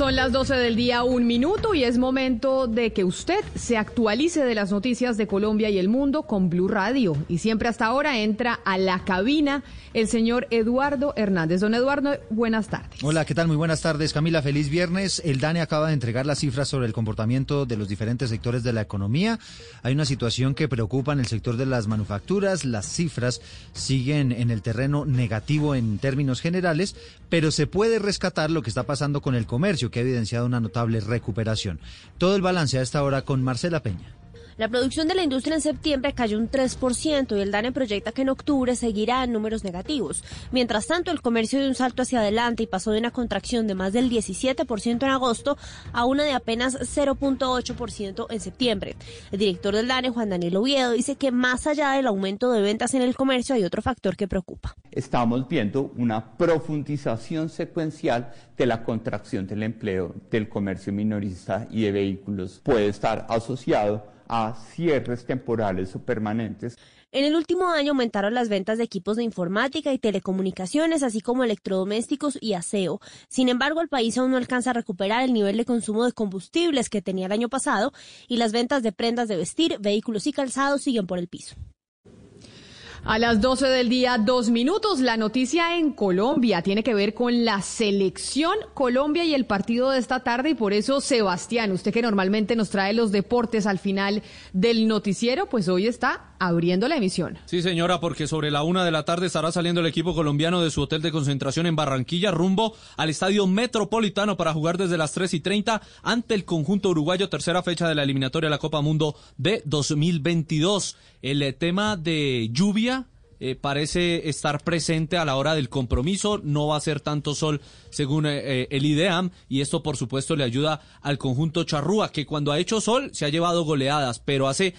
Son las 12 del día, un minuto, y es momento de que usted se actualice de las noticias de Colombia y el mundo con Blue Radio. Y siempre hasta ahora entra a la cabina el señor Eduardo Hernández. Don Eduardo, buenas tardes. Hola, ¿qué tal? Muy buenas tardes, Camila. Feliz viernes. El DANE acaba de entregar las cifras sobre el comportamiento de los diferentes sectores de la economía. Hay una situación que preocupa en el sector de las manufacturas. Las cifras siguen en el terreno negativo en términos generales, pero se puede rescatar lo que está pasando con el comercio que ha evidenciado una notable recuperación. Todo el balance a esta hora con Marcela Peña. La producción de la industria en septiembre cayó un 3% y el DANE proyecta que en octubre seguirá en números negativos. Mientras tanto, el comercio dio un salto hacia adelante y pasó de una contracción de más del 17% en agosto a una de apenas 0.8% en septiembre. El director del DANE, Juan Daniel Oviedo, dice que más allá del aumento de ventas en el comercio hay otro factor que preocupa. Estamos viendo una profundización secuencial de la contracción del empleo del comercio minorista y de vehículos. Puede estar asociado a cierres temporales o permanentes. En el último año aumentaron las ventas de equipos de informática y telecomunicaciones, así como electrodomésticos y aseo. Sin embargo, el país aún no alcanza a recuperar el nivel de consumo de combustibles que tenía el año pasado y las ventas de prendas de vestir, vehículos y calzados siguen por el piso. A las 12 del día, dos minutos. La noticia en Colombia tiene que ver con la selección Colombia y el partido de esta tarde. Y por eso, Sebastián, usted que normalmente nos trae los deportes al final del noticiero, pues hoy está abriendo la emisión. Sí, señora, porque sobre la una de la tarde estará saliendo el equipo colombiano de su hotel de concentración en Barranquilla rumbo al estadio metropolitano para jugar desde las 3 y 30 ante el conjunto uruguayo, tercera fecha de la eliminatoria de la Copa Mundo de 2022. El eh, tema de lluvia eh, parece estar presente a la hora del compromiso. No va a ser tanto sol según eh, eh, el IDEAM y esto por supuesto le ayuda al conjunto charrúa que cuando ha hecho sol se ha llevado goleadas, pero hace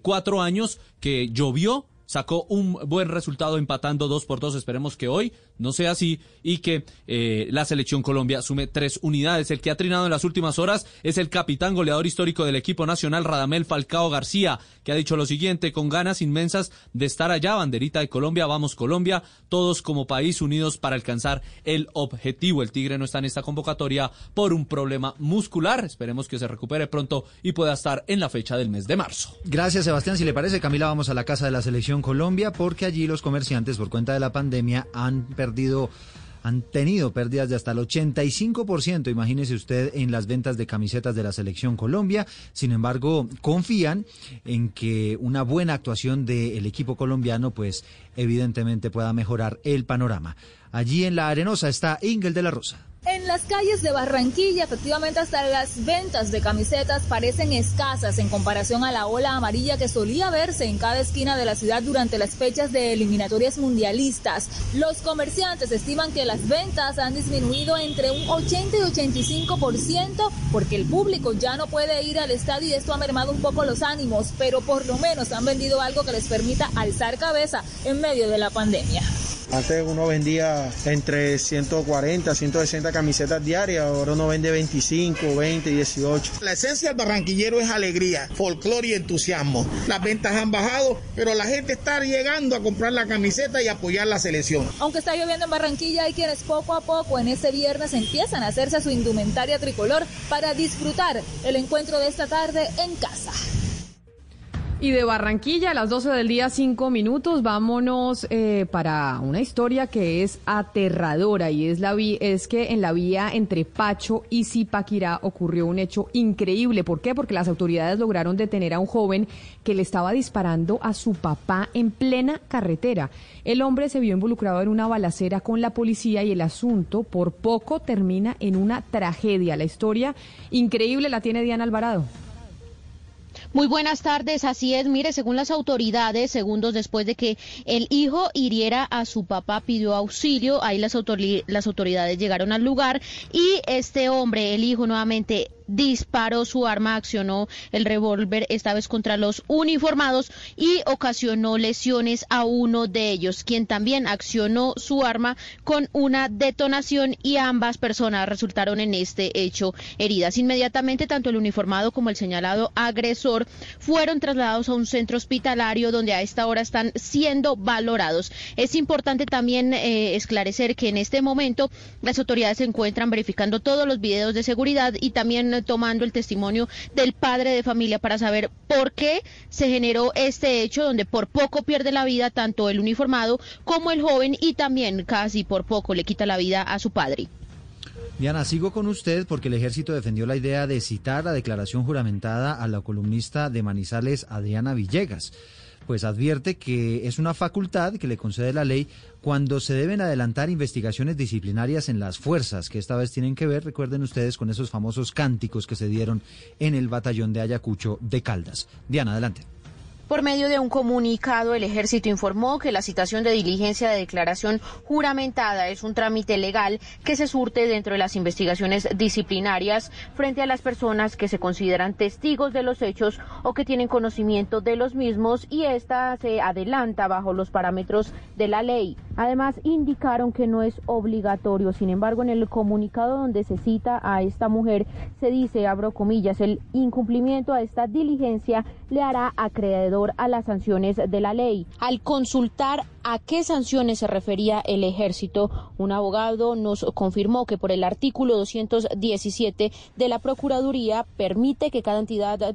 cuatro años que llovió sacó un buen resultado empatando dos por dos. Esperemos que hoy no sea así y que eh, la selección Colombia sume tres unidades. El que ha trinado en las últimas horas es el capitán goleador histórico del equipo nacional, Radamel Falcao García, que ha dicho lo siguiente, con ganas inmensas de estar allá, banderita de Colombia, vamos Colombia, todos como país unidos para alcanzar el objetivo. El Tigre no está en esta convocatoria por un problema muscular. Esperemos que se recupere pronto y pueda estar en la fecha del mes de marzo. Gracias, Sebastián. Si le parece, Camila, vamos a la casa de la selección Colombia porque allí los comerciantes por cuenta de la pandemia han perdido han tenido pérdidas de hasta el 85%, imagínese usted, en las ventas de camisetas de la selección Colombia. Sin embargo, confían en que una buena actuación del equipo colombiano, pues evidentemente pueda mejorar el panorama. Allí en la Arenosa está Ingel de la Rosa. En las calles de Barranquilla, efectivamente, hasta las ventas de camisetas parecen escasas en comparación a la ola amarilla que solía verse en cada esquina de la ciudad durante las fechas de eliminatorias mundialistas. Los comerciantes estiman que las ventas han disminuido entre un 80 y 85% porque el público ya no puede ir al estadio y esto ha mermado un poco los ánimos, pero por lo menos han vendido algo que les permita alzar cabeza en medio de la pandemia. Antes uno vendía entre 140, 160 camisetas diarias, ahora uno vende 25, 20, 18. La esencia del barranquillero es alegría, folclore y entusiasmo. Las ventas han bajado, pero la gente está llegando a comprar la camiseta y apoyar la selección. Aunque está lloviendo en Barranquilla, hay quienes poco a poco en este viernes empiezan a hacerse su indumentaria tricolor para disfrutar el encuentro de esta tarde en casa. Y de Barranquilla a las 12 del día, 5 minutos, vámonos eh, para una historia que es aterradora y es, la es que en la vía entre Pacho y Zipaquirá ocurrió un hecho increíble. ¿Por qué? Porque las autoridades lograron detener a un joven que le estaba disparando a su papá en plena carretera. El hombre se vio involucrado en una balacera con la policía y el asunto por poco termina en una tragedia. La historia increíble la tiene Diana Alvarado. Muy buenas tardes, así es. Mire, según las autoridades, segundos después de que el hijo hiriera a su papá, pidió auxilio. Ahí las, las autoridades llegaron al lugar y este hombre, el hijo, nuevamente disparó su arma, accionó el revólver esta vez contra los uniformados y ocasionó lesiones a uno de ellos, quien también accionó su arma con una detonación y ambas personas resultaron en este hecho heridas. Inmediatamente tanto el uniformado como el señalado agresor fueron trasladados a un centro hospitalario donde a esta hora están siendo valorados. Es importante también eh, esclarecer que en este momento las autoridades se encuentran verificando todos los videos de seguridad y también tomando el testimonio del padre de familia para saber por qué se generó este hecho donde por poco pierde la vida tanto el uniformado como el joven y también casi por poco le quita la vida a su padre. Diana, sigo con usted porque el ejército defendió la idea de citar la declaración juramentada a la columnista de Manizales, Adriana Villegas. Pues advierte que es una facultad que le concede la ley cuando se deben adelantar investigaciones disciplinarias en las fuerzas, que esta vez tienen que ver, recuerden ustedes, con esos famosos cánticos que se dieron en el batallón de Ayacucho de Caldas. Diana, adelante. Por medio de un comunicado, el ejército informó que la citación de diligencia de declaración juramentada es un trámite legal que se surte dentro de las investigaciones disciplinarias frente a las personas que se consideran testigos de los hechos o que tienen conocimiento de los mismos y esta se adelanta bajo los parámetros de la ley. Además, indicaron que no es obligatorio. Sin embargo, en el comunicado donde se cita a esta mujer, se dice, abro comillas, el incumplimiento a esta diligencia le hará acreedor a las sanciones de la ley. Al consultar a qué sanciones se refería el ejército, un abogado nos confirmó que por el artículo 217 de la Procuraduría permite que cada entidad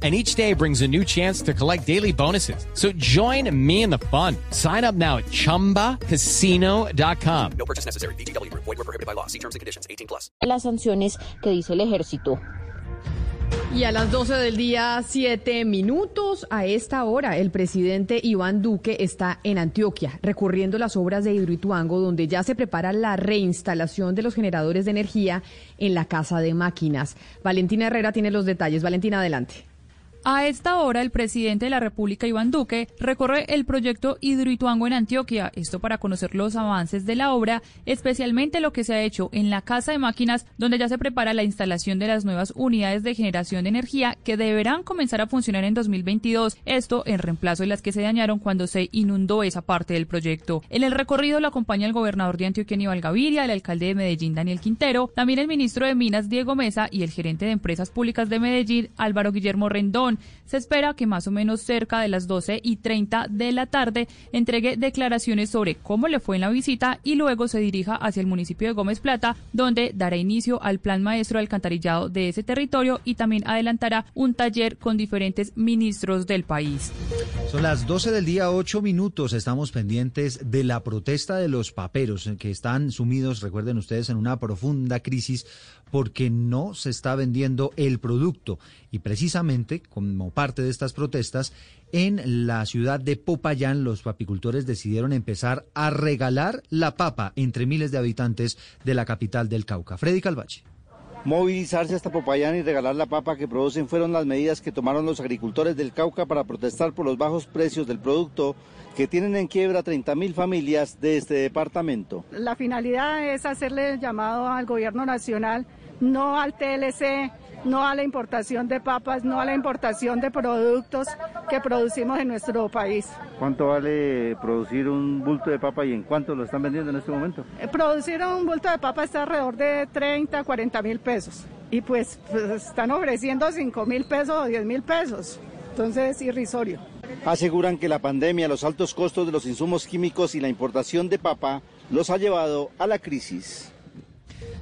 and each day brings a new chance to collect daily bonuses. So join me in the fun. Sign up now at ChumbaCasino.com. No purchase necessary. BGW. Void were prohibited by law. See terms and conditions. 18 plus. Las sanciones que dice el ejército. Y a las 12 del día, 7 minutos, a esta hora, el presidente Iván Duque está en Antioquia, recurriendo las obras de Hidroituango, donde ya se prepara la reinstalación de los generadores de energía en la casa de máquinas. Valentina Herrera tiene los detalles. Valentina, adelante. A esta hora, el presidente de la República, Iván Duque, recorre el proyecto Hidroituango en Antioquia, esto para conocer los avances de la obra, especialmente lo que se ha hecho en la Casa de Máquinas, donde ya se prepara la instalación de las nuevas unidades de generación de energía que deberán comenzar a funcionar en 2022, esto en reemplazo de las que se dañaron cuando se inundó esa parte del proyecto. En el recorrido lo acompaña el gobernador de Antioquia, Aníbal Gaviria, el alcalde de Medellín, Daniel Quintero, también el ministro de Minas, Diego Mesa, y el gerente de Empresas Públicas de Medellín, Álvaro Guillermo Rendón. Se espera que más o menos cerca de las 12 y 30 de la tarde entregue declaraciones sobre cómo le fue en la visita y luego se dirija hacia el municipio de Gómez Plata, donde dará inicio al plan maestro de alcantarillado de ese territorio y también adelantará un taller con diferentes ministros del país. Son las 12 del día, 8 minutos. Estamos pendientes de la protesta de los paperos que están sumidos, recuerden ustedes, en una profunda crisis porque no se está vendiendo el producto. Y precisamente, como parte de estas protestas, en la ciudad de Popayán los papicultores decidieron empezar a regalar la papa entre miles de habitantes de la capital del Cauca. Freddy Calvache. Movilizarse hasta Popayán y regalar la papa que producen fueron las medidas que tomaron los agricultores del Cauca para protestar por los bajos precios del producto que tienen en quiebra 30 mil familias de este departamento. La finalidad es hacerle llamado al gobierno nacional, no al TLC, no a la importación de papas, no a la importación de productos que producimos en nuestro país. ¿Cuánto vale producir un bulto de papa y en cuánto lo están vendiendo en este momento? Eh, producir un bulto de papa está alrededor de 30, 40 mil pesos y pues, pues, están ofreciendo 5 mil pesos o 10 mil pesos. Entonces es irrisorio. Aseguran que la pandemia, los altos costos de los insumos químicos y la importación de papa los ha llevado a la crisis.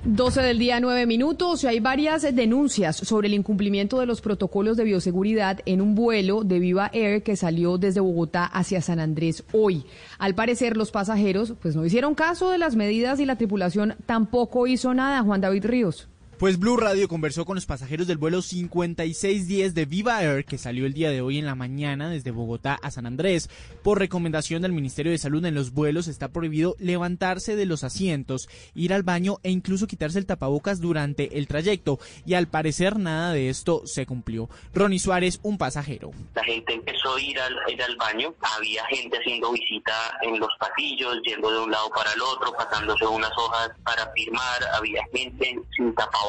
12 del día, 9 minutos. Hay varias denuncias sobre el incumplimiento de los protocolos de bioseguridad en un vuelo de Viva Air que salió desde Bogotá hacia San Andrés hoy. Al parecer, los pasajeros pues no hicieron caso de las medidas y la tripulación tampoco hizo nada. Juan David Ríos. Pues Blue Radio conversó con los pasajeros del vuelo 5610 de Viva Air que salió el día de hoy en la mañana desde Bogotá a San Andrés. Por recomendación del Ministerio de Salud en los vuelos está prohibido levantarse de los asientos, ir al baño e incluso quitarse el tapabocas durante el trayecto. Y al parecer nada de esto se cumplió. Ronnie Suárez, un pasajero. La gente empezó a ir al, baño, había gente haciendo visita en los pasillos, yendo de un lado para el otro, pasándose unas hojas para firmar, había gente sin tapabocas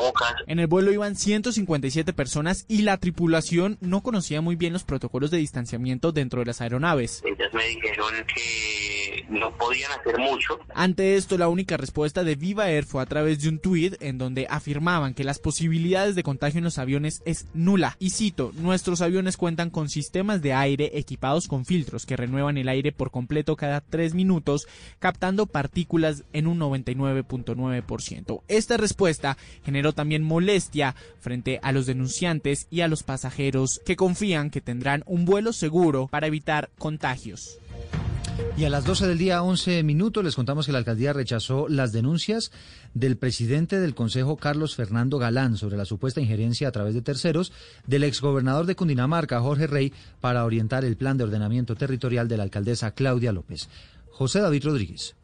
en el vuelo iban 157 personas y la tripulación no conocía muy bien los protocolos de distanciamiento dentro de las aeronaves. Ellas me dijeron que no podían hacer mucho. Ante esto, la única respuesta de Viva Air fue a través de un tuit en donde afirmaban que las posibilidades de contagio en los aviones es nula. Y cito, nuestros aviones cuentan con sistemas de aire equipados con filtros que renuevan el aire por completo cada tres minutos, captando partículas en un 99.9%. Esta respuesta generó también molestia frente a los denunciantes y a los pasajeros que confían que tendrán un vuelo seguro para evitar contagios. Y a las 12 del día, 11 minutos, les contamos que la alcaldía rechazó las denuncias del presidente del Consejo, Carlos Fernando Galán, sobre la supuesta injerencia a través de terceros del exgobernador de Cundinamarca, Jorge Rey, para orientar el plan de ordenamiento territorial de la alcaldesa Claudia López. José David Rodríguez.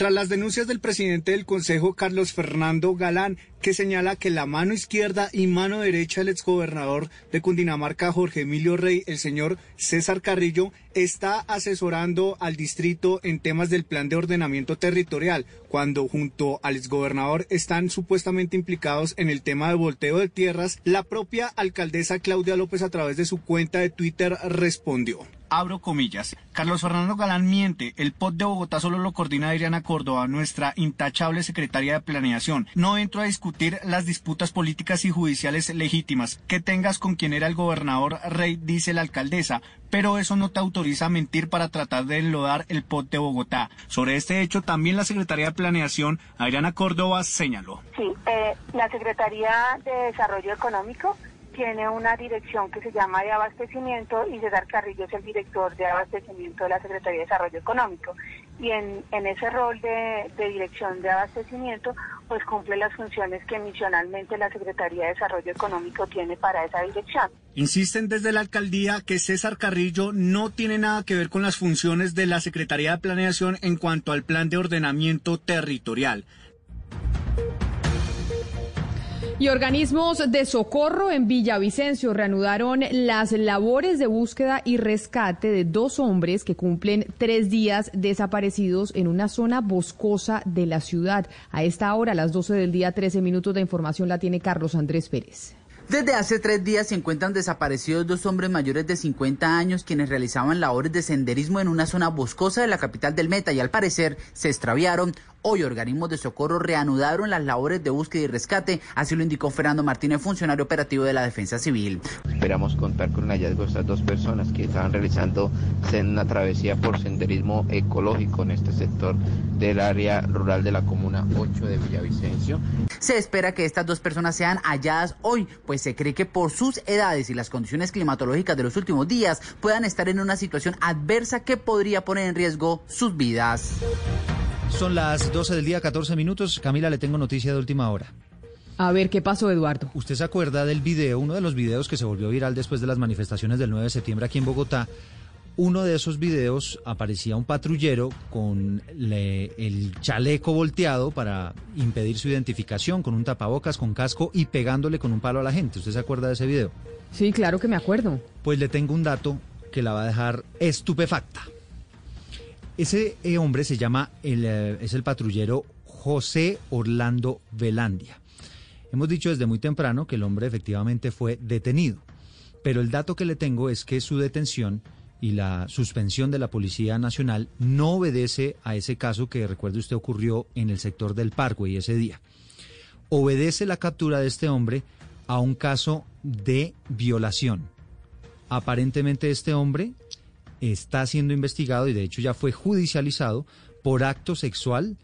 Tras las denuncias del presidente del Consejo, Carlos Fernando Galán, que señala que la mano izquierda y mano derecha del exgobernador de Cundinamarca, Jorge Emilio Rey, el señor César Carrillo, está asesorando al distrito en temas del plan de ordenamiento territorial, cuando junto al exgobernador están supuestamente implicados en el tema de volteo de tierras, la propia alcaldesa Claudia López a través de su cuenta de Twitter respondió abro comillas. Carlos Fernando Galán miente. El POT de Bogotá solo lo coordina Adriana Córdoba, nuestra intachable secretaria de planeación. No entro a discutir las disputas políticas y judiciales legítimas. Que tengas con quien era el gobernador Rey, dice la alcaldesa, pero eso no te autoriza a mentir para tratar de enlodar el POT de Bogotá. Sobre este hecho, también la Secretaría de Planeación, Adriana Córdoba, señaló. Sí, eh, la Secretaría de Desarrollo Económico tiene una dirección que se llama de abastecimiento y César Carrillo es el director de abastecimiento de la Secretaría de Desarrollo Económico. Y en, en ese rol de, de, dirección de abastecimiento, pues cumple las funciones que misionalmente la Secretaría de Desarrollo Económico tiene para esa dirección. Insisten desde la alcaldía que César Carrillo no tiene nada que ver con las funciones de la Secretaría de Planeación en cuanto al plan de ordenamiento territorial. Y organismos de socorro en Villavicencio reanudaron las labores de búsqueda y rescate de dos hombres que cumplen tres días desaparecidos en una zona boscosa de la ciudad. A esta hora, a las 12 del día, 13 minutos de información la tiene Carlos Andrés Pérez. Desde hace tres días se encuentran desaparecidos dos hombres mayores de 50 años quienes realizaban labores de senderismo en una zona boscosa de la capital del Meta y al parecer se extraviaron. Hoy organismos de socorro reanudaron las labores de búsqueda y rescate, así lo indicó Fernando Martínez, funcionario operativo de la Defensa Civil. Esperamos contar con el hallazgo de estas dos personas que estaban realizando una travesía por senderismo ecológico en este sector del área rural de la comuna 8 de Villavicencio. Se espera que estas dos personas sean halladas hoy, pues se cree que por sus edades y las condiciones climatológicas de los últimos días puedan estar en una situación adversa que podría poner en riesgo sus vidas. Son las 12 del día, 14 minutos. Camila, le tengo noticia de última hora. A ver, ¿qué pasó, Eduardo? ¿Usted se acuerda del video, uno de los videos que se volvió viral después de las manifestaciones del 9 de septiembre aquí en Bogotá? Uno de esos videos aparecía un patrullero con el chaleco volteado para impedir su identificación, con un tapabocas, con casco y pegándole con un palo a la gente. ¿Usted se acuerda de ese video? Sí, claro que me acuerdo. Pues le tengo un dato que la va a dejar estupefacta. Ese eh, hombre se llama, el, eh, es el patrullero José Orlando Velandia. Hemos dicho desde muy temprano que el hombre efectivamente fue detenido, pero el dato que le tengo es que su detención y la suspensión de la Policía Nacional no obedece a ese caso que recuerde usted ocurrió en el sector del y ese día. Obedece la captura de este hombre a un caso de violación. Aparentemente este hombre está siendo investigado y de hecho ya fue judicializado por acto sexual